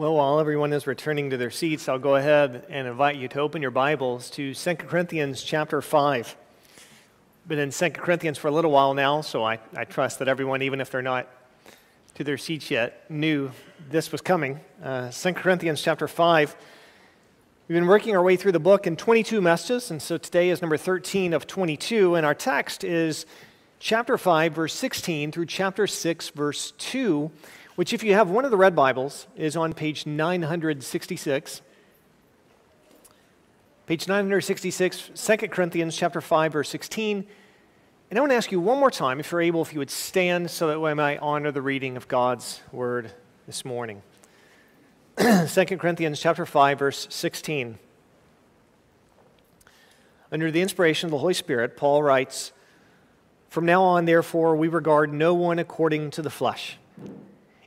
Well, while everyone is returning to their seats, I'll go ahead and invite you to open your Bibles to 2 Corinthians chapter 5. Been in 2 Corinthians for a little while now, so I, I trust that everyone, even if they're not to their seats yet, knew this was coming. Uh, 2 Corinthians chapter 5. We've been working our way through the book in 22 messages, and so today is number 13 of 22, and our text is chapter 5, verse 16 through chapter 6, verse 2 which, if you have one of the red Bibles, is on page 966. Page 966, 2 Corinthians chapter 5, verse 16. And I want to ask you one more time, if you're able, if you would stand so that we might honor the reading of God's word this morning. 2 Corinthians chapter 5, verse 16. Under the inspiration of the Holy Spirit, Paul writes, From now on, therefore, we regard no one according to the flesh.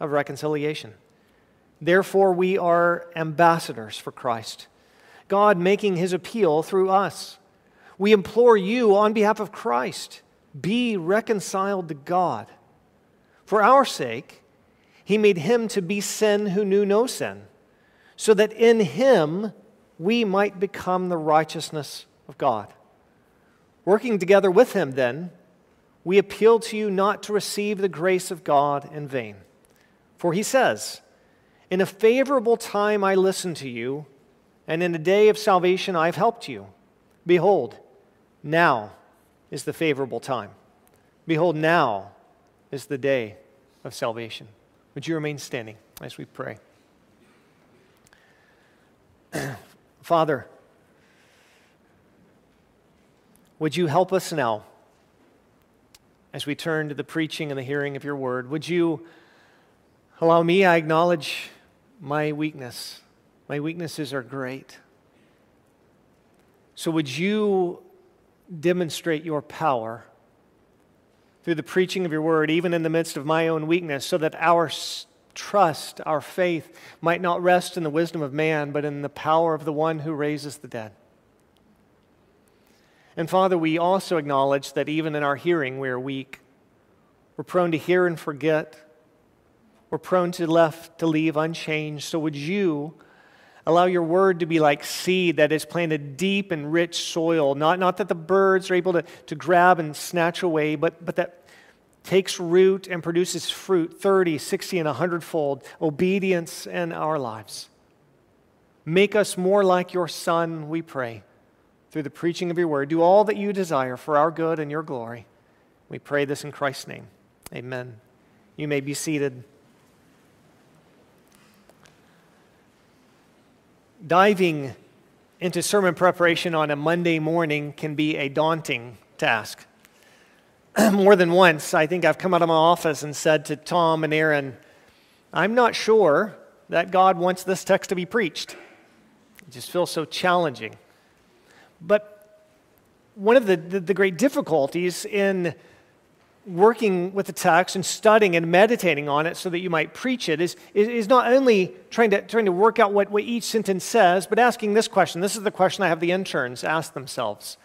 of reconciliation. Therefore, we are ambassadors for Christ, God making his appeal through us. We implore you on behalf of Christ be reconciled to God. For our sake, he made him to be sin who knew no sin, so that in him we might become the righteousness of God. Working together with him, then, we appeal to you not to receive the grace of God in vain. For he says, In a favorable time I listened to you, and in a day of salvation I've helped you. Behold, now is the favorable time. Behold, now is the day of salvation. Would you remain standing as we pray? Father, would you help us now as we turn to the preaching and the hearing of your word? Would you Allow me, I acknowledge my weakness. My weaknesses are great. So, would you demonstrate your power through the preaching of your word, even in the midst of my own weakness, so that our trust, our faith, might not rest in the wisdom of man, but in the power of the one who raises the dead? And Father, we also acknowledge that even in our hearing, we are weak. We're prone to hear and forget we're prone to left to leave unchanged. So would you allow your word to be like seed that is planted deep in rich soil? Not, not that the birds are able to, to grab and snatch away, but, but that takes root and produces fruit 30, 60, and 100 fold obedience in our lives. Make us more like your Son, we pray, through the preaching of your word. Do all that you desire for our good and your glory. We pray this in Christ's name. Amen. You may be seated. Diving into sermon preparation on a Monday morning can be a daunting task. More than once, I think I've come out of my office and said to Tom and Aaron, I'm not sure that God wants this text to be preached. It just feels so challenging. But one of the, the, the great difficulties in working with the text and studying and meditating on it so that you might preach it is, is, is, not only trying to, trying to work out what, what each sentence says, but asking this question. This is the question I have the interns ask themselves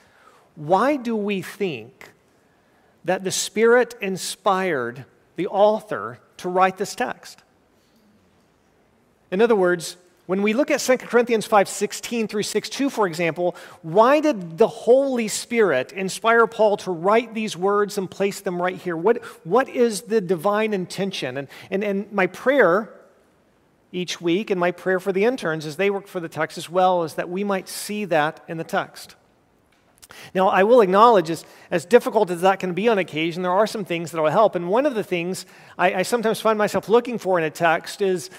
Why do we think that the Spirit inspired the author to write this text? In other words, when we look at 2 Corinthians 5:16 through 6:2 for example, why did the Holy Spirit inspire Paul to write these words and place them right here? What, what is the divine intention? And, and, and my prayer each week and my prayer for the interns as they work for the text as well is that we might see that in the text. Now, I will acknowledge, as, as difficult as that can be on occasion, there are some things that will help. And one of the things I, I sometimes find myself looking for in a text is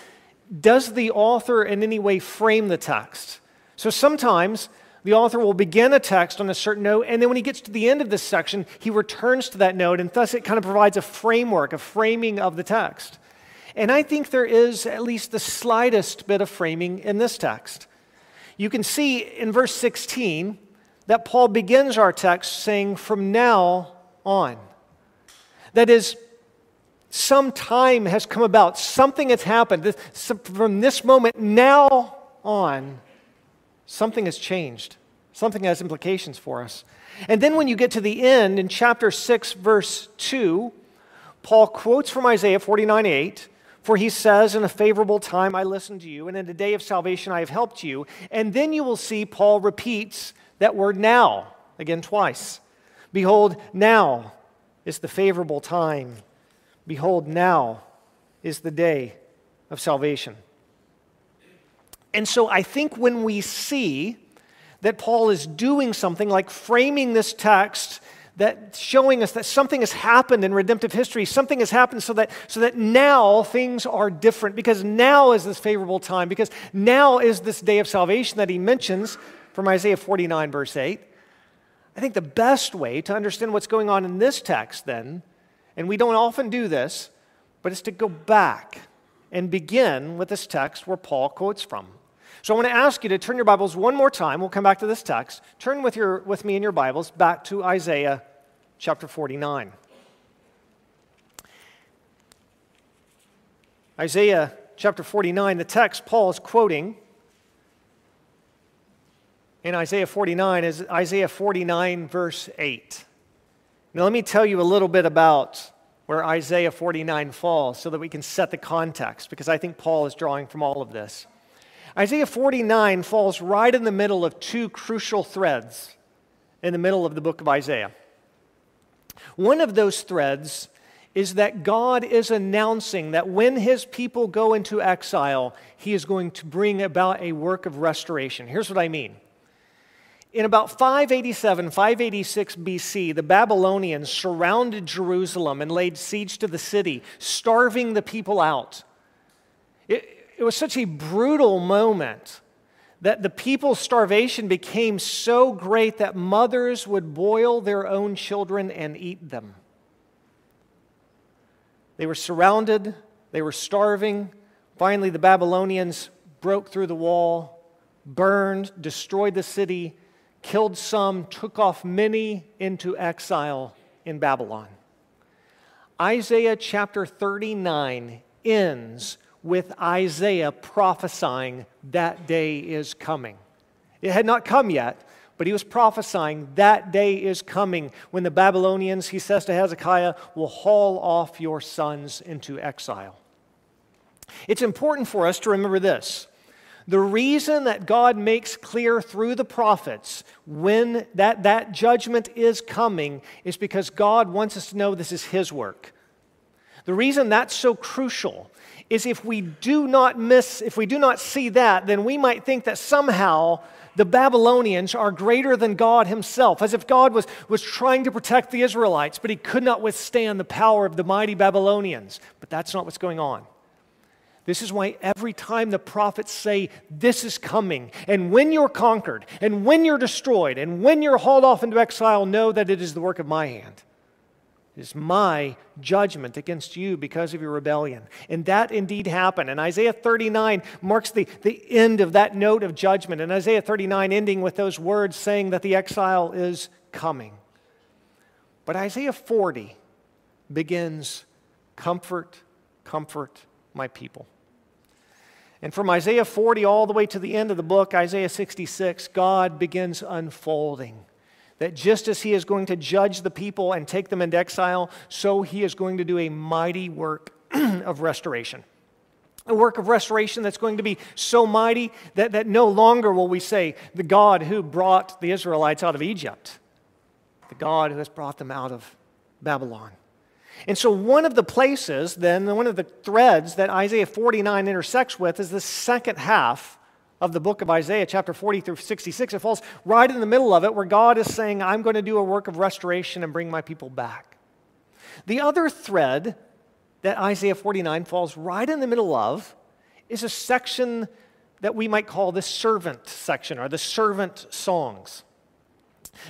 does the author in any way frame the text? So sometimes the author will begin a text on a certain note, and then when he gets to the end of this section, he returns to that note, and thus it kind of provides a framework, a framing of the text. And I think there is at least the slightest bit of framing in this text. You can see in verse 16 that Paul begins our text saying, From now on. That is, some time has come about, something has happened. From this moment now on, something has changed. Something has implications for us. And then when you get to the end in chapter 6, verse 2, Paul quotes from Isaiah 49 8, for he says, In a favorable time I listened to you, and in the day of salvation I have helped you. And then you will see Paul repeats that word now again twice. Behold, now is the favorable time. Behold, now is the day of salvation. And so I think when we see that Paul is doing something like framing this text that showing us that something has happened in redemptive history something has happened so that so that now things are different because now is this favorable time because now is this day of salvation that he mentions from Isaiah 49 verse 8 I think the best way to understand what's going on in this text then and we don't often do this but it's to go back and begin with this text where Paul quotes from so I want to ask you to turn your Bibles one more time. We'll come back to this text. Turn with, your, with me in your Bibles back to Isaiah chapter 49. Isaiah chapter 49, the text Paul is quoting in Isaiah 49 is Isaiah 49, verse 8. Now, let me tell you a little bit about where Isaiah 49 falls so that we can set the context, because I think Paul is drawing from all of this. Isaiah 49 falls right in the middle of two crucial threads in the middle of the book of Isaiah. One of those threads is that God is announcing that when his people go into exile, he is going to bring about a work of restoration. Here's what I mean. In about 587, 586 BC, the Babylonians surrounded Jerusalem and laid siege to the city, starving the people out. It, it was such a brutal moment that the people's starvation became so great that mothers would boil their own children and eat them. They were surrounded, they were starving. Finally, the Babylonians broke through the wall, burned, destroyed the city, killed some, took off many into exile in Babylon. Isaiah chapter 39 ends with Isaiah prophesying that day is coming. It had not come yet, but he was prophesying that day is coming when the Babylonians, he says to Hezekiah, will haul off your sons into exile. It's important for us to remember this. The reason that God makes clear through the prophets when that, that judgment is coming is because God wants us to know this is His work. The reason that's so crucial is if we do not miss, if we do not see that, then we might think that somehow the Babylonians are greater than God Himself, as if God was, was trying to protect the Israelites, but He could not withstand the power of the mighty Babylonians. But that's not what's going on. This is why every time the prophets say, This is coming, and when you're conquered, and when you're destroyed, and when you're hauled off into exile, know that it is the work of my hand It is my judgment against you because of your rebellion. And that indeed happened. And Isaiah 39 marks the, the end of that note of judgment. And Isaiah 39 ending with those words saying that the exile is coming. But Isaiah 40 begins comfort, comfort my people. And from Isaiah 40 all the way to the end of the book, Isaiah 66, God begins unfolding that just as he is going to judge the people and take them into exile, so he is going to do a mighty work of restoration. A work of restoration that's going to be so mighty that, that no longer will we say, the God who brought the Israelites out of Egypt, the God who has brought them out of Babylon. And so, one of the places, then, one of the threads that Isaiah 49 intersects with is the second half of the book of Isaiah, chapter 40 through 66. It falls right in the middle of it where God is saying, I'm going to do a work of restoration and bring my people back. The other thread that Isaiah 49 falls right in the middle of is a section that we might call the servant section or the servant songs.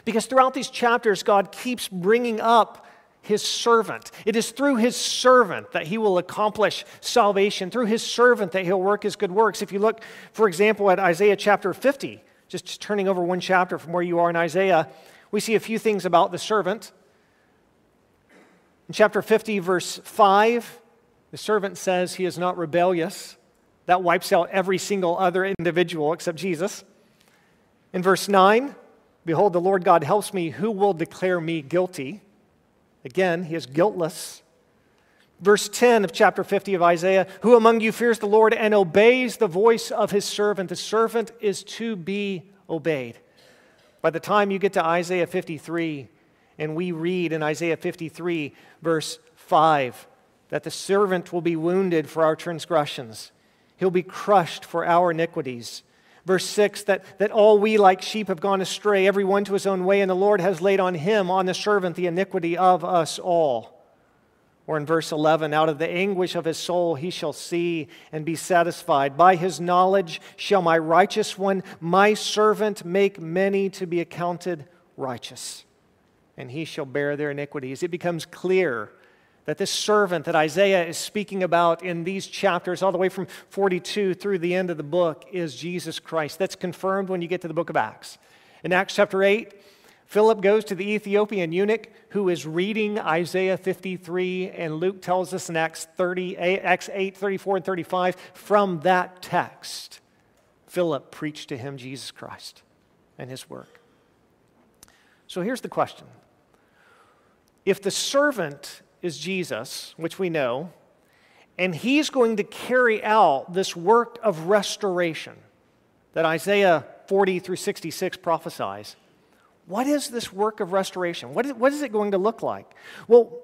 Because throughout these chapters, God keeps bringing up his servant. It is through his servant that he will accomplish salvation, through his servant that he'll work his good works. If you look, for example, at Isaiah chapter 50, just turning over one chapter from where you are in Isaiah, we see a few things about the servant. In chapter 50, verse 5, the servant says he is not rebellious. That wipes out every single other individual except Jesus. In verse 9, behold, the Lord God helps me. Who will declare me guilty? Again, he is guiltless. Verse 10 of chapter 50 of Isaiah Who among you fears the Lord and obeys the voice of his servant? The servant is to be obeyed. By the time you get to Isaiah 53, and we read in Isaiah 53, verse 5, that the servant will be wounded for our transgressions, he'll be crushed for our iniquities. Verse 6 that, that all we like sheep have gone astray, every one to his own way, and the Lord has laid on him, on the servant, the iniquity of us all. Or in verse 11, out of the anguish of his soul he shall see and be satisfied. By his knowledge shall my righteous one, my servant, make many to be accounted righteous, and he shall bear their iniquities. It becomes clear that this servant that Isaiah is speaking about in these chapters, all the way from 42 through the end of the book, is Jesus Christ. That's confirmed when you get to the book of Acts. In Acts chapter 8, Philip goes to the Ethiopian eunuch who is reading Isaiah 53, and Luke tells us in Acts, 30, eh, Acts 8, 34, and 35, from that text, Philip preached to him Jesus Christ and his work. So here's the question If the servant is Jesus, which we know, and he's going to carry out this work of restoration that Isaiah 40 through 66 prophesies. What is this work of restoration? What is, what is it going to look like? Well,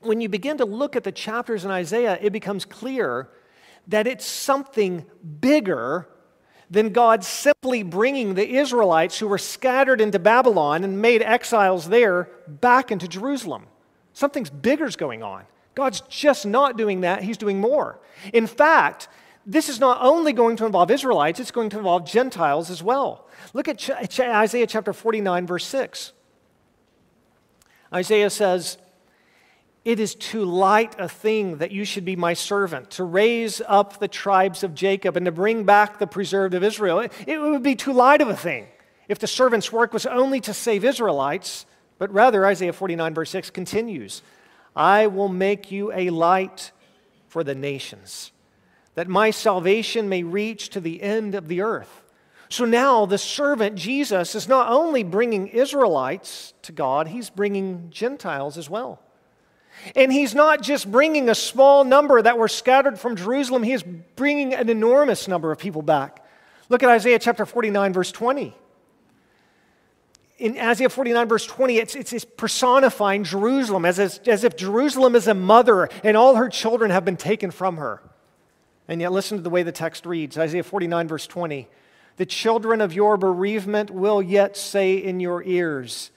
when you begin to look at the chapters in Isaiah, it becomes clear that it's something bigger than God simply bringing the Israelites who were scattered into Babylon and made exiles there back into Jerusalem. Something's bigger is going on. God's just not doing that, He's doing more. In fact, this is not only going to involve Israelites, it's going to involve Gentiles as well. Look at Ch- Isaiah chapter 49, verse 6. Isaiah says, It is too light a thing that you should be my servant, to raise up the tribes of Jacob and to bring back the preserved of Israel. It, it would be too light of a thing if the servant's work was only to save Israelites but rather, Isaiah 49, verse 6 continues I will make you a light for the nations, that my salvation may reach to the end of the earth. So now the servant Jesus is not only bringing Israelites to God, he's bringing Gentiles as well. And he's not just bringing a small number that were scattered from Jerusalem, he is bringing an enormous number of people back. Look at Isaiah chapter 49, verse 20 in Isaiah 49, verse 20, it's, it's, it's personifying Jerusalem as, as, as if Jerusalem is a mother and all her children have been taken from her. And yet, listen to the way the text reads Isaiah 49, verse 20. The children of your bereavement will yet say in your ears,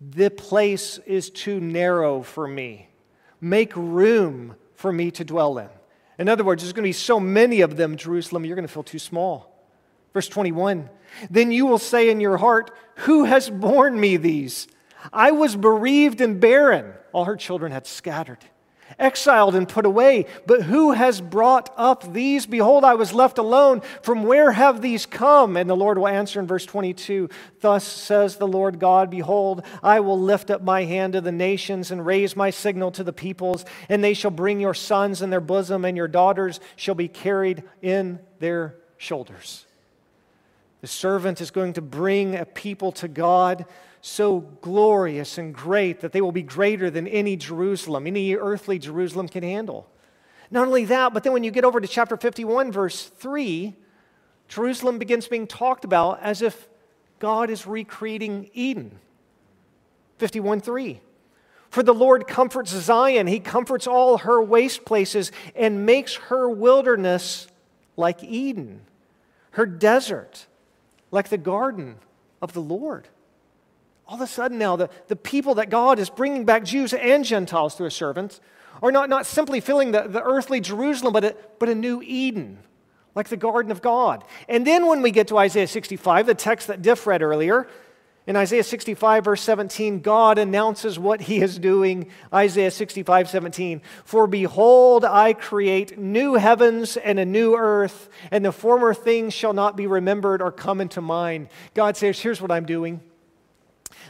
The place is too narrow for me. Make room for me to dwell in. In other words, there's going to be so many of them, Jerusalem, you're going to feel too small. Verse 21 Then you will say in your heart, Who has borne me these? I was bereaved and barren. All her children had scattered, exiled and put away. But who has brought up these? Behold, I was left alone. From where have these come? And the Lord will answer in verse 22 Thus says the Lord God Behold, I will lift up my hand to the nations and raise my signal to the peoples, and they shall bring your sons in their bosom, and your daughters shall be carried in their shoulders. The servant is going to bring a people to God so glorious and great that they will be greater than any Jerusalem, any earthly Jerusalem can handle. Not only that, but then when you get over to chapter 51, verse 3, Jerusalem begins being talked about as if God is recreating Eden. 51 3. For the Lord comforts Zion, He comforts all her waste places and makes her wilderness like Eden, her desert like the garden of the Lord. All of a sudden, now, the, the people that God is bringing back, Jews and Gentiles through his servant, are not, not simply filling the, the earthly Jerusalem, but a, but a new Eden, like the garden of God. And then when we get to Isaiah 65, the text that Diff read earlier, In Isaiah 65, verse 17, God announces what he is doing. Isaiah 65, 17. For behold, I create new heavens and a new earth, and the former things shall not be remembered or come into mind. God says, Here's what I'm doing.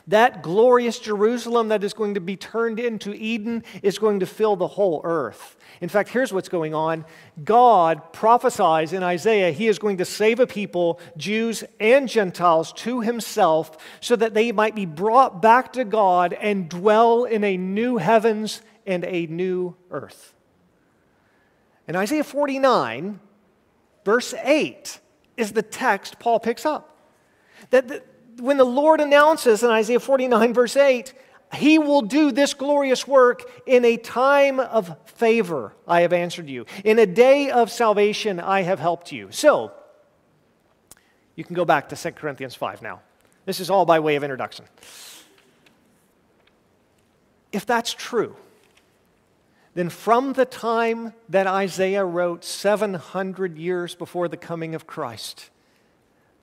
That glorious Jerusalem that is going to be turned into Eden is going to fill the whole earth. In fact, here's what's going on God prophesies in Isaiah, He is going to save a people, Jews and Gentiles, to Himself so that they might be brought back to God and dwell in a new heavens and a new earth. In Isaiah 49, verse 8, is the text Paul picks up. That, when the Lord announces in Isaiah 49, verse 8, he will do this glorious work in a time of favor, I have answered you. In a day of salvation, I have helped you. So, you can go back to 2 Corinthians 5 now. This is all by way of introduction. If that's true, then from the time that Isaiah wrote 700 years before the coming of Christ,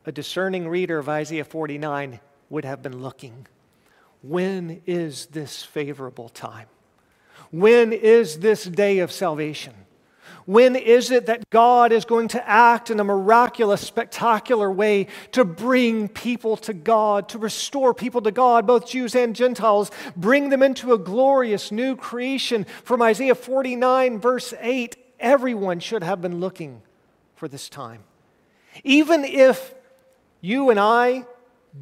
a discerning reader of Isaiah 49 would have been looking. When is this favorable time? When is this day of salvation? When is it that God is going to act in a miraculous, spectacular way to bring people to God, to restore people to God, both Jews and Gentiles, bring them into a glorious new creation? From Isaiah 49, verse 8, everyone should have been looking for this time. Even if you and I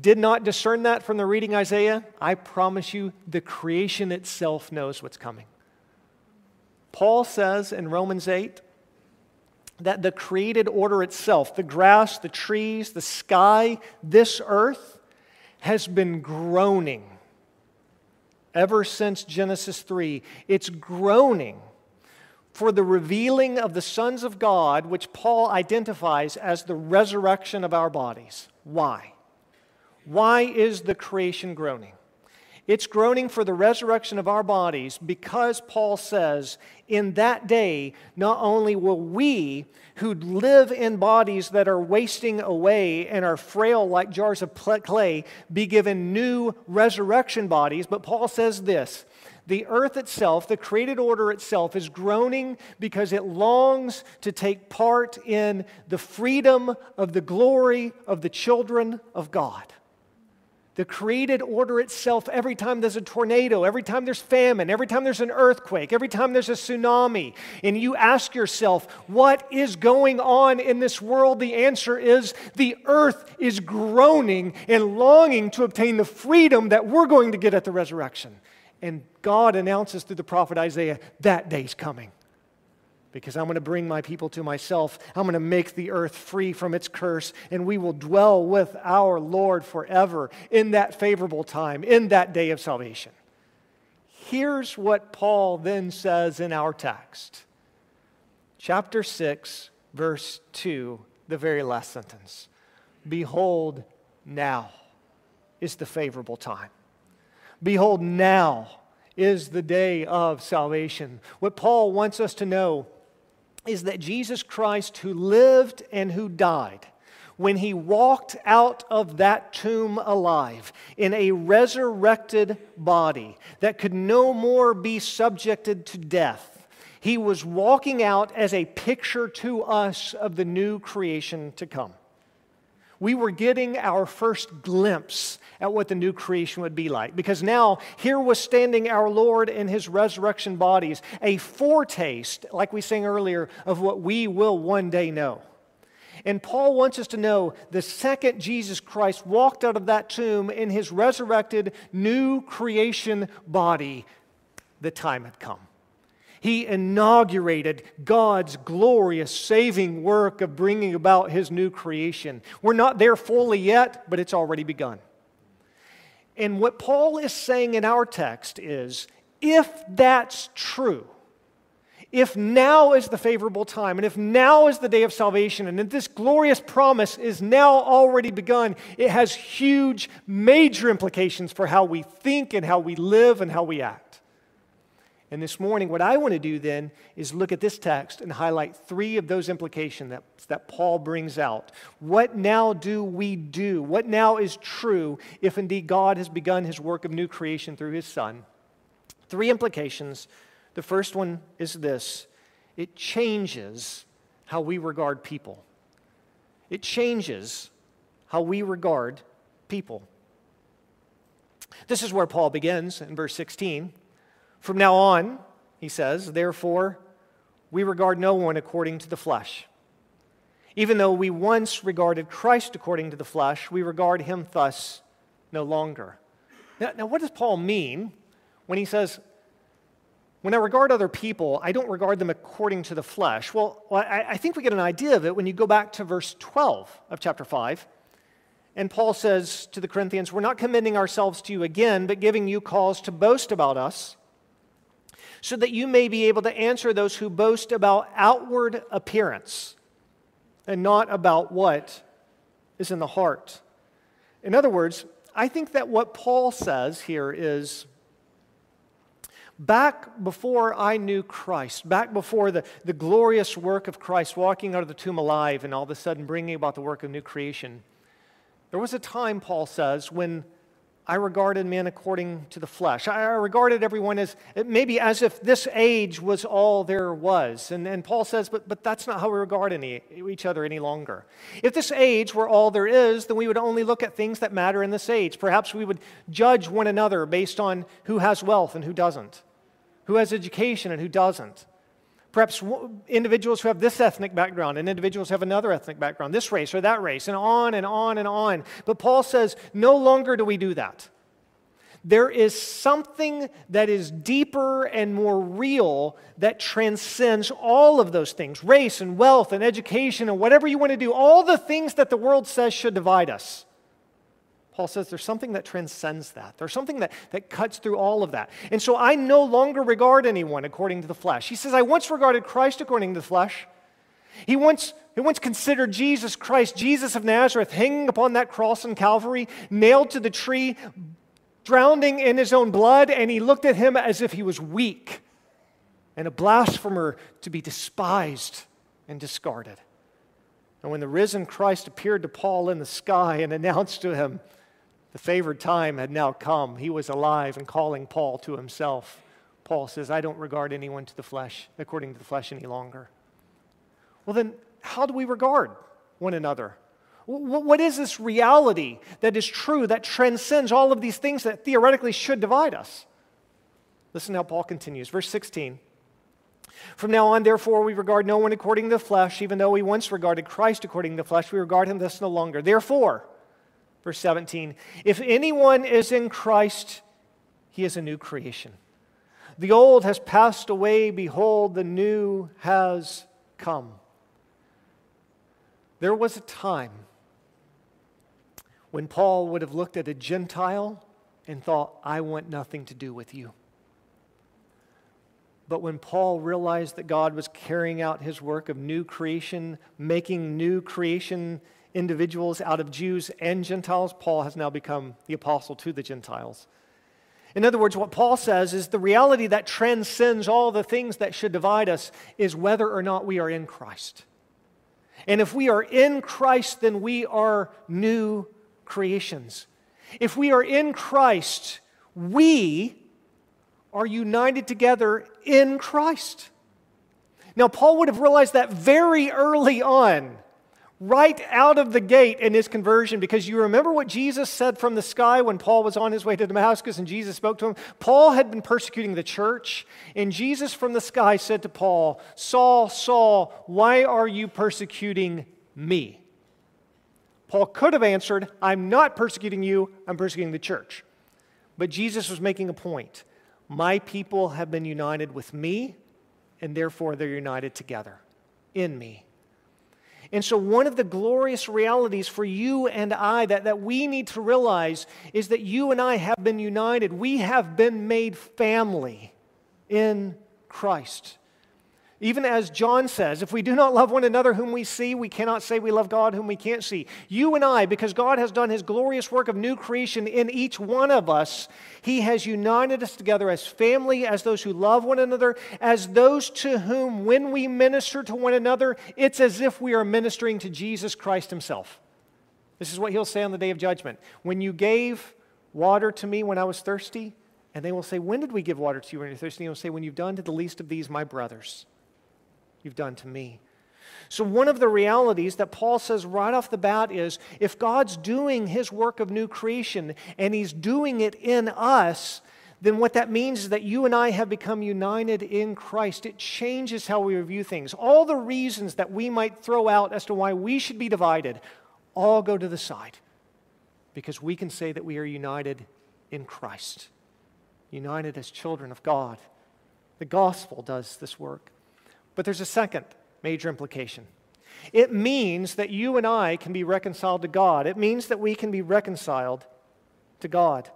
did not discern that from the reading Isaiah, I promise you the creation itself knows what's coming. Paul says in Romans 8 that the created order itself, the grass, the trees, the sky, this earth, has been groaning ever since Genesis 3. It's groaning for the revealing of the sons of God, which Paul identifies as the resurrection of our bodies. Why? Why is the creation groaning? It's groaning for the resurrection of our bodies because Paul says, in that day, not only will we who live in bodies that are wasting away and are frail like jars of clay be given new resurrection bodies, but Paul says this the earth itself, the created order itself, is groaning because it longs to take part in the freedom of the glory of the children of God. The created order itself, every time there's a tornado, every time there's famine, every time there's an earthquake, every time there's a tsunami, and you ask yourself, what is going on in this world? The answer is the earth is groaning and longing to obtain the freedom that we're going to get at the resurrection. And God announces through the prophet Isaiah, that day's coming. Because I'm going to bring my people to myself. I'm going to make the earth free from its curse, and we will dwell with our Lord forever in that favorable time, in that day of salvation. Here's what Paul then says in our text. Chapter 6, verse 2, the very last sentence. Behold, now is the favorable time. Behold, now is the day of salvation. What Paul wants us to know is that Jesus Christ, who lived and who died, when he walked out of that tomb alive in a resurrected body that could no more be subjected to death, he was walking out as a picture to us of the new creation to come we were getting our first glimpse at what the new creation would be like. Because now, here was standing our Lord in his resurrection bodies, a foretaste, like we sang earlier, of what we will one day know. And Paul wants us to know the second Jesus Christ walked out of that tomb in his resurrected new creation body, the time had come. He inaugurated God's glorious saving work of bringing about His new creation. We're not there fully yet, but it's already begun. And what Paul is saying in our text is if that's true, if now is the favorable time, and if now is the day of salvation, and if this glorious promise is now already begun, it has huge, major implications for how we think and how we live and how we act. And this morning, what I want to do then is look at this text and highlight three of those implications that, that Paul brings out. What now do we do? What now is true if indeed God has begun his work of new creation through his Son? Three implications. The first one is this it changes how we regard people. It changes how we regard people. This is where Paul begins in verse 16. From now on, he says, therefore, we regard no one according to the flesh. Even though we once regarded Christ according to the flesh, we regard him thus no longer. Now, now, what does Paul mean when he says, when I regard other people, I don't regard them according to the flesh? Well, I, I think we get an idea of it when you go back to verse 12 of chapter 5. And Paul says to the Corinthians, We're not commending ourselves to you again, but giving you cause to boast about us so that you may be able to answer those who boast about outward appearance and not about what is in the heart. In other words, I think that what Paul says here is back before I knew Christ, back before the, the glorious work of Christ walking out of the tomb alive and all of a sudden bringing about the work of new creation, there was a time, Paul says, when I regarded men according to the flesh. I regarded everyone as maybe as if this age was all there was. And, and Paul says, but, but that's not how we regard any, each other any longer. If this age were all there is, then we would only look at things that matter in this age. Perhaps we would judge one another based on who has wealth and who doesn't, who has education and who doesn't. Perhaps individuals who have this ethnic background and individuals who have another ethnic background, this race or that race, and on and on and on. But Paul says, no longer do we do that. There is something that is deeper and more real that transcends all of those things race and wealth and education and whatever you want to do, all the things that the world says should divide us. Paul says there's something that transcends that. There's something that, that cuts through all of that. And so I no longer regard anyone according to the flesh. He says, I once regarded Christ according to the flesh. He once, he once considered Jesus Christ, Jesus of Nazareth, hanging upon that cross in Calvary, nailed to the tree, drowning in his own blood, and he looked at him as if he was weak and a blasphemer to be despised and discarded. And when the risen Christ appeared to Paul in the sky and announced to him, the favored time had now come. He was alive and calling Paul to himself. Paul says, I don't regard anyone to the flesh, according to the flesh, any longer. Well, then, how do we regard one another? What is this reality that is true, that transcends all of these things that theoretically should divide us? Listen how Paul continues. Verse 16. From now on, therefore, we regard no one according to the flesh, even though we once regarded Christ according to the flesh, we regard him thus no longer. Therefore, Verse 17 If anyone is in Christ, he is a new creation. The old has passed away, behold, the new has come. There was a time when Paul would have looked at a Gentile and thought, I want nothing to do with you. But when Paul realized that God was carrying out his work of new creation, making new creation individuals out of Jews and Gentiles, Paul has now become the apostle to the Gentiles. In other words, what Paul says is the reality that transcends all the things that should divide us is whether or not we are in Christ. And if we are in Christ, then we are new creations. If we are in Christ, we are united together in Christ. Now, Paul would have realized that very early on right out of the gate in his conversion because you remember what Jesus said from the sky when Paul was on his way to Damascus and Jesus spoke to him? Paul had been persecuting the church, and Jesus from the sky said to Paul, Saul, Saul, why are you persecuting me? Paul could have answered, I'm not persecuting you, I'm persecuting the church. But Jesus was making a point. My people have been united with me, and therefore they're united together in me. And so, one of the glorious realities for you and I that, that we need to realize is that you and I have been united. We have been made family in Christ. Even as John says, if we do not love one another whom we see, we cannot say we love God whom we can't see. You and I, because God has done his glorious work of new creation in each one of us, he has united us together as family, as those who love one another, as those to whom, when we minister to one another, it's as if we are ministering to Jesus Christ himself. This is what he'll say on the day of judgment. When you gave water to me when I was thirsty, and they will say, When did we give water to you when you're thirsty? And he'll say, When you've done to the least of these, my brothers you've done to me. So, one of the realities that Paul says right off the bat is if God's doing his work of new creation and he's doing it in us, then what that means is that you and I have become united in Christ. It changes how we review things. All the reasons that we might throw out as to why we should be divided all go to the side because we can say that we are united in Christ, united as children of God. The gospel does this work. But there's a second major implication. It means that you and I can be reconciled to God. It means that we can be reconciled to God.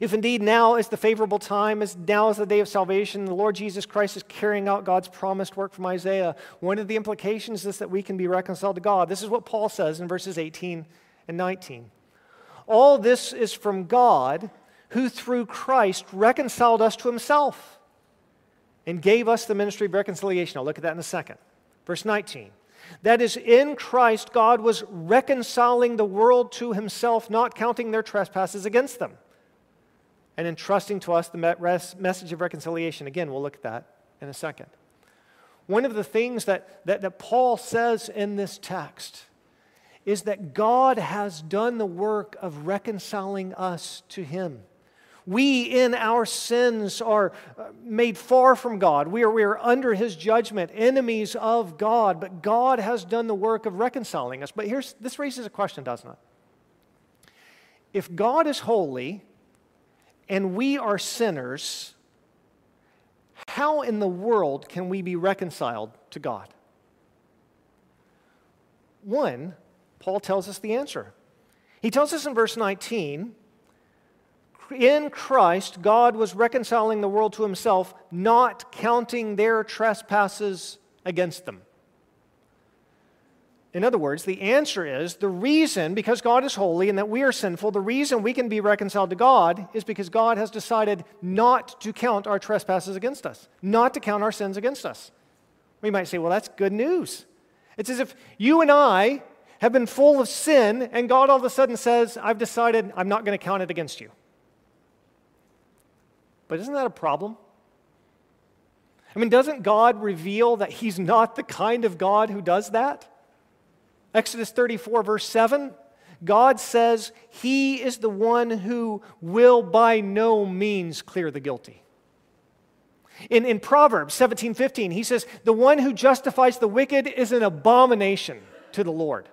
If indeed now is the favorable time, as now is the day of salvation, the Lord Jesus Christ is carrying out God's promised work from Isaiah, one of the implications is that we can be reconciled to God. This is what Paul says in verses 18 and 19. All this is from God, who through Christ reconciled us to himself and gave us the ministry of reconciliation. I'll look at that in a second. Verse 19. That is, in Christ, God was reconciling the world to himself, not counting their trespasses against them, and entrusting to us the message of reconciliation. Again, we'll look at that in a second. One of the things that, that, that Paul says in this text is that God has done the work of reconciling us to him. We, in our sins, are uh, made far from God. We are, we are under His judgment, enemies of God, but God has done the work of reconciling us. But here's, this raises a question, doesn't it? If God is holy and we are sinners, how in the world can we be reconciled to God? One, Paul tells us the answer. He tells us in verse 19 in Christ, God was reconciling the world to himself, not counting their trespasses against them. In other words, the answer is the reason, because God is holy and that we are sinful, the reason we can be reconciled to God is because God has decided not to count our trespasses against us, not to count our sins against us. We might say, well, that's good news. It's as if you and I have been full of sin, and God all of a sudden says, I've decided I'm not going to count it against you. But isn't that a problem? I mean, doesn't God reveal that He's not the kind of God who does that? Exodus 34, verse 7, God says He is the one who will by no means clear the guilty. In, in Proverbs 17, 15, he says, The one who justifies the wicked is an abomination to the Lord.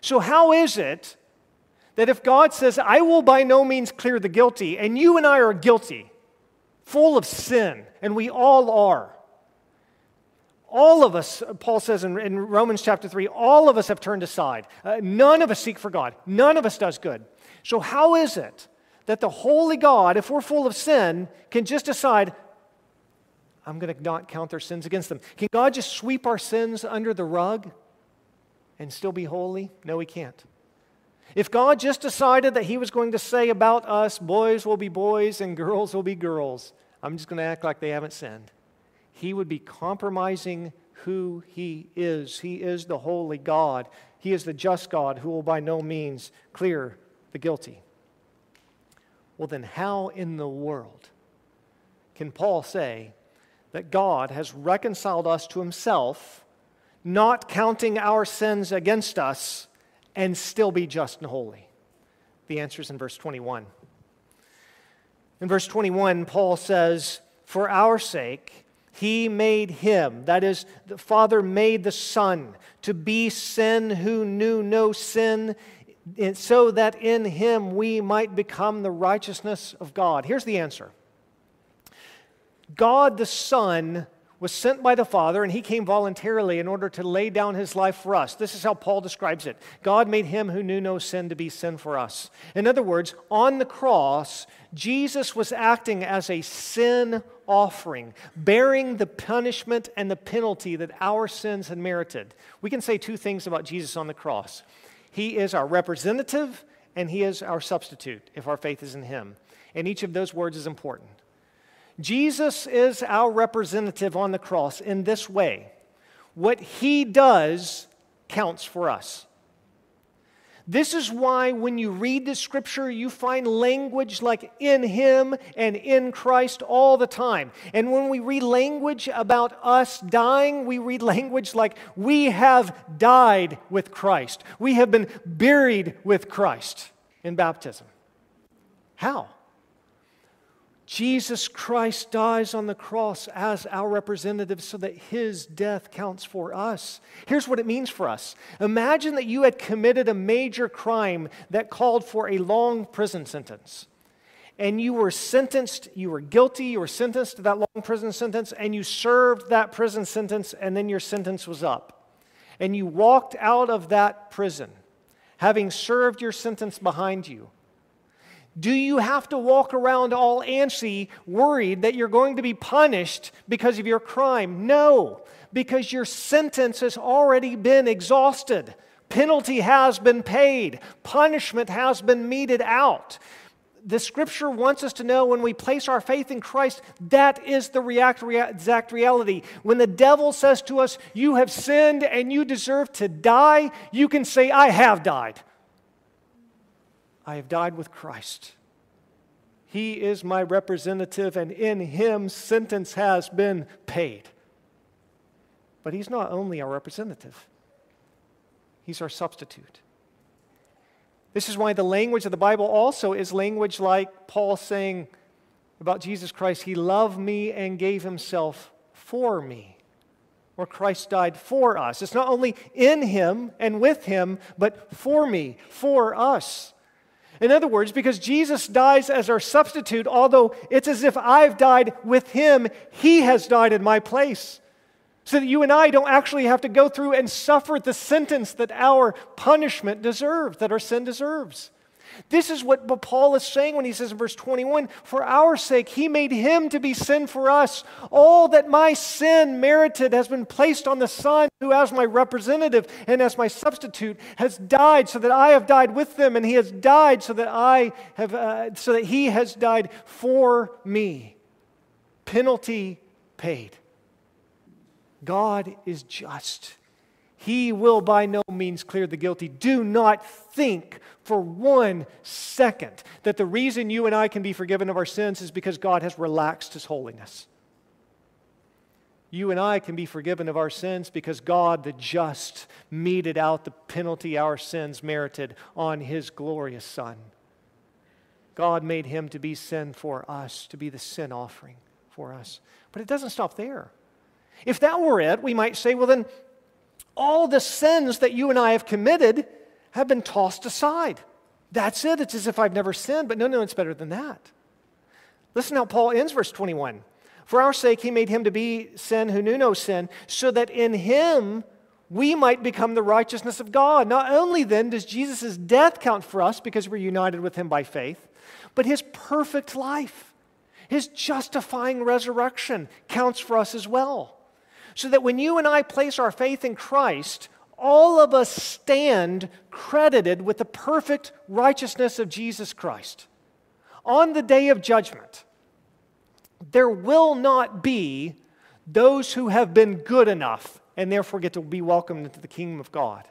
So, how is it that if God says, I will by no means clear the guilty, and you and I are guilty, full of sin, and we all are. All of us, Paul says in, in Romans chapter 3, all of us have turned aside. Uh, none of us seek for God. None of us does good. So, how is it that the holy God, if we're full of sin, can just decide, I'm going to not count their sins against them? Can God just sweep our sins under the rug and still be holy? No, He can't. If God just decided that He was going to say about us, boys will be boys and girls will be girls, I'm just going to act like they haven't sinned. He would be compromising who He is. He is the holy God, He is the just God who will by no means clear the guilty. Well, then, how in the world can Paul say that God has reconciled us to Himself, not counting our sins against us? And still be just and holy? The answer is in verse 21. In verse 21, Paul says, For our sake, he made him, that is, the Father made the Son, to be sin who knew no sin, so that in him we might become the righteousness of God. Here's the answer God the Son was sent by the Father, and he came voluntarily in order to lay down his life for us. This is how Paul describes it God made him who knew no sin to be sin for us. In other words, on the cross, Jesus was acting as a sin offering, bearing the punishment and the penalty that our sins had merited. We can say two things about Jesus on the cross He is our representative, and he is our substitute if our faith is in him. And each of those words is important. Jesus is our representative on the cross in this way what he does counts for us. This is why when you read the scripture, you find language like in him and in Christ all the time. And when we read language about us dying, we read language like we have died with Christ, we have been buried with Christ in baptism. How? Jesus Christ dies on the cross as our representative so that his death counts for us. Here's what it means for us Imagine that you had committed a major crime that called for a long prison sentence. And you were sentenced, you were guilty, you were sentenced to that long prison sentence, and you served that prison sentence, and then your sentence was up. And you walked out of that prison, having served your sentence behind you do you have to walk around all antsy, worried that you're going to be punished because of your crime? No, because your sentence has already been exhausted. Penalty has been paid, punishment has been meted out. The scripture wants us to know when we place our faith in Christ, that is the exact reality. When the devil says to us, You have sinned and you deserve to die, you can say, I have died. I have died with Christ. He is my representative, and in him, sentence has been paid. But he's not only our representative, he's our substitute. This is why the language of the Bible also is language like Paul saying about Jesus Christ, He loved me and gave Himself for me or Christ died for us. It's not only in him and with him, but for me, for us. In other words, because Jesus dies as our substitute, although it's as if I've died with him, he has died in my place. So that you and I don't actually have to go through and suffer the sentence that our punishment deserves, that our sin deserves. This is what Paul is saying when he says in verse 21 For our sake, he made him to be sin for us. All that my sin merited has been placed on the Son, who, as my representative and as my substitute, has died so that I have died with them, and he has died so that I have, uh, so that he has died for me. Penalty paid. God is just. He will by no means clear the guilty. Do not think for one second that the reason you and I can be forgiven of our sins is because God has relaxed his holiness. You and I can be forgiven of our sins because God, the just, meted out the penalty our sins merited on his glorious Son. God made him to be sin for us, to be the sin offering for us. But it doesn't stop there. If that were it, we might say, well, then all the sins that you and I have committed have been tossed aside. That's it. It's as if I've never sinned. But no, no, it's better than that. Listen how Paul ends verse 21. For our sake, he made him to be sin who knew no sin, so that in him we might become the righteousness of God. Not only then does Jesus' death count for us because we're united with him by faith, but his perfect life, his justifying resurrection counts for us as well so that when you and I place our faith in Christ, all of us stand credited with the perfect righteousness of Jesus Christ. On the day of judgment, there will not be those who have been good enough and therefore get to be welcomed into the kingdom of God.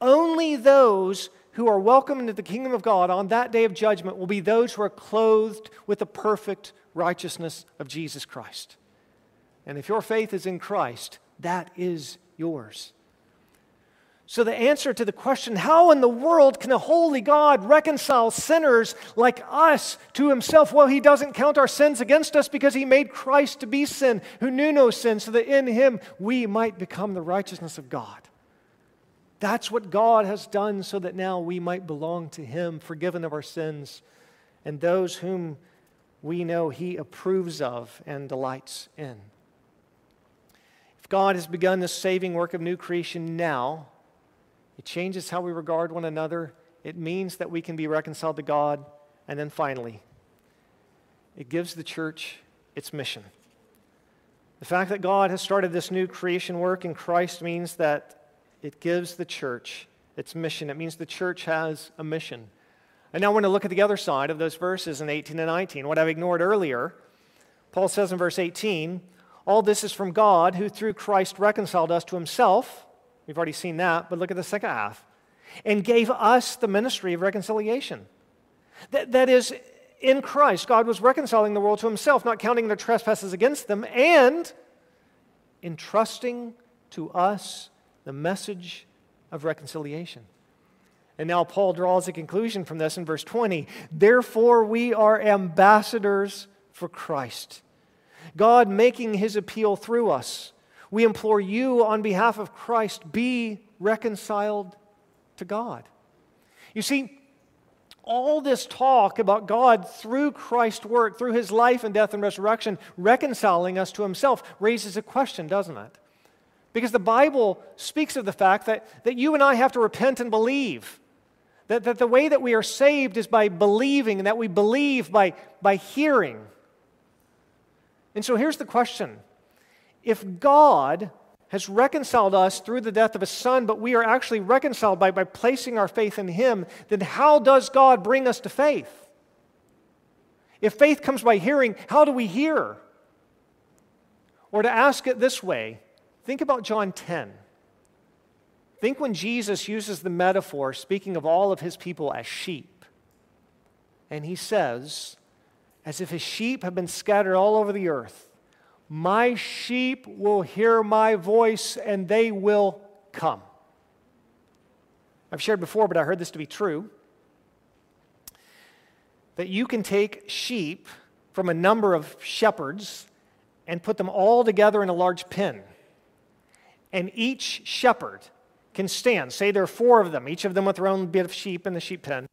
Only those who are welcomed into the kingdom of God on that day of judgment will be those who are clothed with the perfect righteousness of Jesus Christ. And if your faith is in Christ, that is yours. So, the answer to the question, how in the world can a holy God reconcile sinners like us to himself? Well, he doesn't count our sins against us because he made Christ to be sin, who knew no sin, so that in him we might become the righteousness of God. That's what God has done so that now we might belong to him, forgiven of our sins, and those whom we know he approves of and delights in. If God has begun the saving work of new creation now, it changes how we regard one another. It means that we can be reconciled to God. And then finally, it gives the church its mission. The fact that God has started this new creation work in Christ means that it gives the church its mission. It means the church has a mission. And now I want to look at the other side of those verses in 18 and 19. What I've ignored earlier, Paul says in verse 18, All this is from God who through Christ reconciled us to himself. We've already seen that, but look at the second half. And gave us the ministry of reconciliation. That, that is, in Christ, God was reconciling the world to himself, not counting their trespasses against them, and entrusting to us the message of reconciliation. And now Paul draws a conclusion from this in verse 20. Therefore, we are ambassadors for Christ, God making his appeal through us. We implore you on behalf of Christ, be reconciled to God. You see, all this talk about God through Christ's work, through his life and death and resurrection, reconciling us to himself, raises a question, doesn't it? Because the Bible speaks of the fact that, that you and I have to repent and believe. That, that the way that we are saved is by believing, and that we believe by, by hearing. And so here's the question If God has reconciled us through the death of his son, but we are actually reconciled by, by placing our faith in him, then how does God bring us to faith? If faith comes by hearing, how do we hear? Or to ask it this way, think about John 10. Think when Jesus uses the metaphor, speaking of all of his people as sheep. And he says, as if his sheep have been scattered all over the earth, my sheep will hear my voice and they will come. I've shared before, but I heard this to be true that you can take sheep from a number of shepherds and put them all together in a large pen. And each shepherd can stand. Say there are four of them, each of them with their own bit of sheep in the sheep pen.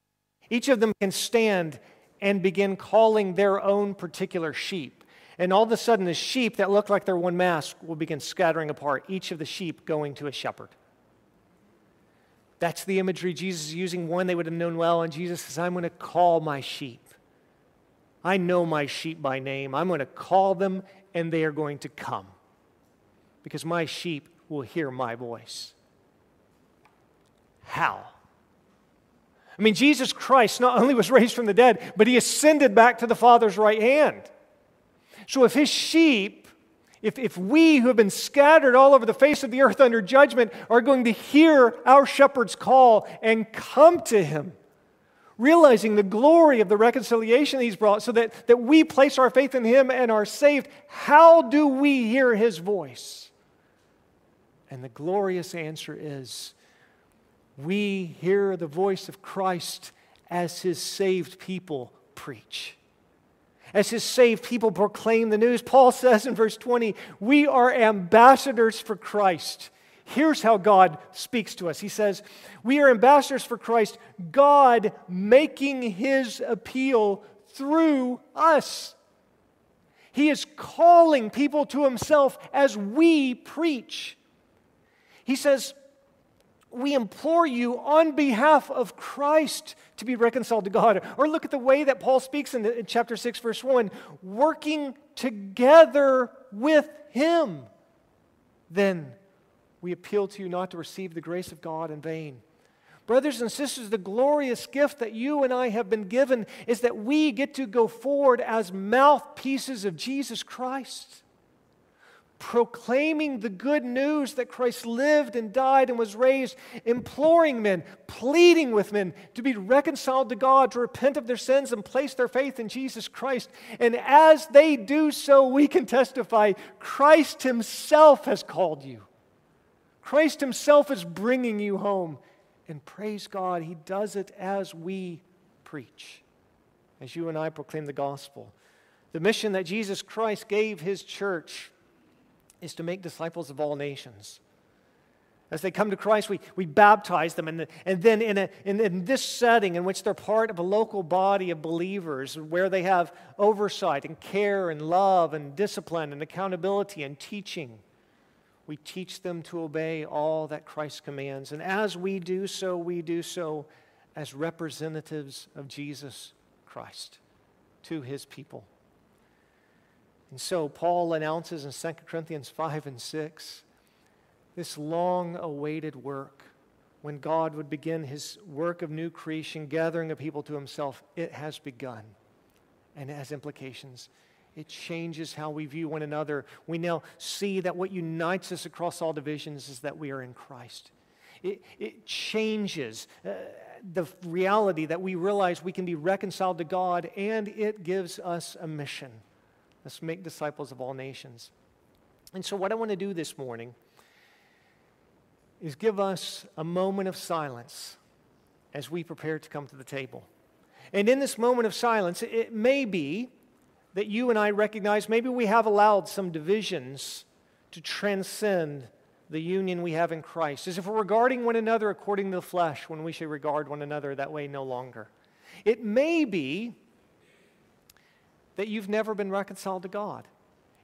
Each of them can stand and begin calling their own particular sheep. And all of a sudden, the sheep that look like they're one mass will begin scattering apart, each of the sheep going to a shepherd. That's the imagery Jesus is using, one they would have known well. And Jesus says, I'm going to call my sheep. I know my sheep by name. I'm going to call them, and they are going to come because my sheep will hear my voice. How? I mean, Jesus Christ not only was raised from the dead, but he ascended back to the Father's right hand. So if his sheep, if, if we who have been scattered all over the face of the earth under judgment are going to hear our shepherd's call and come to him, realizing the glory of the reconciliation he's brought, so that, that we place our faith in him and are saved, how do we hear his voice? And the glorious answer is we hear the voice of Christ as his saved people preach as his saved people proclaim the news. Paul says in verse 20, We are ambassadors for Christ. Here's how God speaks to us. He says, We are ambassadors for Christ, God making his appeal through us. He is calling people to himself as we preach. He says, we implore you on behalf of Christ to be reconciled to God. Or look at the way that Paul speaks in, the, in, chapter 6, verse 1 working together with Him. Then we appeal to you not to receive the grace of God in vain. Brothers and sisters, the glorious gift that you and I have been given is that we get to go forward as mouthpieces of Jesus Christ proclaiming the good news that Christ lived and died and was raised, imploring men, pleading with men to be reconciled to God, to repent of their sins and place their faith in Jesus Christ. And as they do so, we can testify Christ Himself has called you. Christ Himself is bringing you home. And praise God, He does it as we preach, as you and I proclaim the gospel. The mission that Jesus Christ gave His church is to make disciples of all nations. As they come to Christ, we, we baptize them. And, the, and then, in, a, in, in this setting in which they're part of a local body of believers, where they have oversight and care and love and discipline and accountability and teaching, We teach them to obey all that Christ commands. And as we do so, we do so as representatives of Jesus Christ to his people. And so Paul announces in 2 Corinthians 5 and 6 this long awaited work when God would begin his work of new creation, gathering a people to himself. It has begun and it has implications. It changes how we view one another. We now see that what unites us across all divisions is that we are in Christ. It, it changes uh, the reality that we realize we can be reconciled to God, and it gives us a mission. Let's make disciples of all nations. And so, what I want to do this morning is give us a moment of silence as we prepare to come to the table. And in this moment of silence, it may be that you and I recognize maybe we have allowed some divisions to transcend the union we have in Christ, as if we're regarding one another according to the flesh when we should regard one another that way no longer. It may be that you've never been reconciled to God.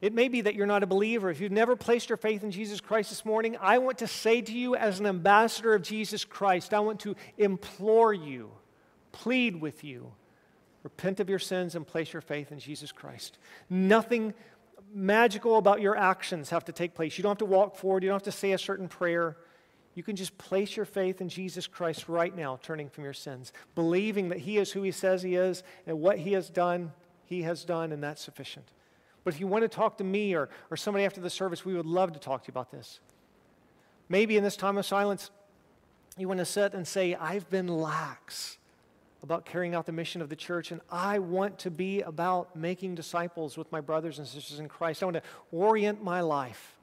It may be that you're not a believer. If you've never placed your faith in Jesus Christ this morning, I want to say to you, as an ambassador of Jesus Christ, I want to implore you, plead with you, repent of your sins and place your faith in Jesus Christ. Nothing magical about your actions have to take place. You don't have to walk forward, you don't have to say a certain prayer. You can just place your faith in Jesus Christ right now, turning from your sins, believing that He is who He says He is, and what He has done, He has done, and that's sufficient. But if you want to talk to me or, or somebody after the service, we would love to talk to you about this. Maybe in this time of silence, you want to sit and say, I've been lax about carrying out the mission of the church, and I want to be about making disciples with my brothers and sisters in Christ. I want to orient my life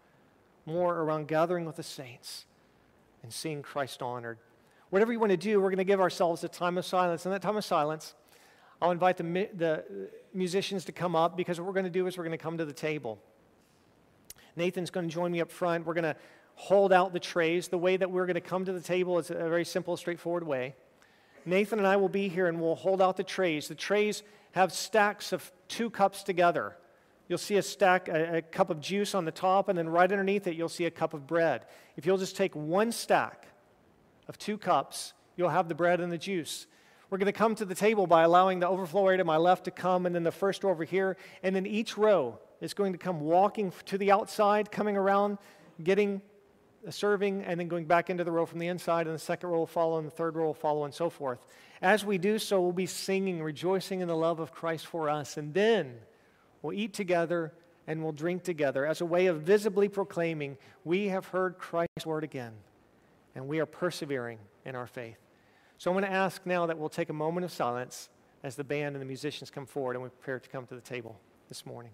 more around gathering with the saints and seeing Christ honored. Whatever you want to do, we're going to give ourselves a time of silence. In that time of silence, I'll invite the, the musicians to come up because what we're going to do is we're going to come to the table. Nathan's going to join me up front. We're going to hold out the trays. The way that we're going to come to the table is a very simple, straightforward way. Nathan and I will be here and we'll hold out the trays. The trays have stacks of two cups together. You'll see a stack, a, a, cup of juice on the top, and then right underneath it, you'll see a cup of bread. If you'll just take one stack of two cups, you'll have the bread and the juice. We're going to come to the table by allowing the overflow area to my left to come, and then the first row over here, and then each row is going to come walking to the outside, coming around, getting a serving and then going back into the row from the inside, and the second row will follow, and the third row will follow, and so forth. As we do so, we'll be singing, rejoicing in the love of Christ for us, and then we'll eat together and we'll drink together as a way of visibly proclaiming, We have heard Christ's word again, and we are persevering in our faith. So I'm going to ask now that we'll take a moment of silence as the band and the musicians come forward and we prepare to come to the table this morning.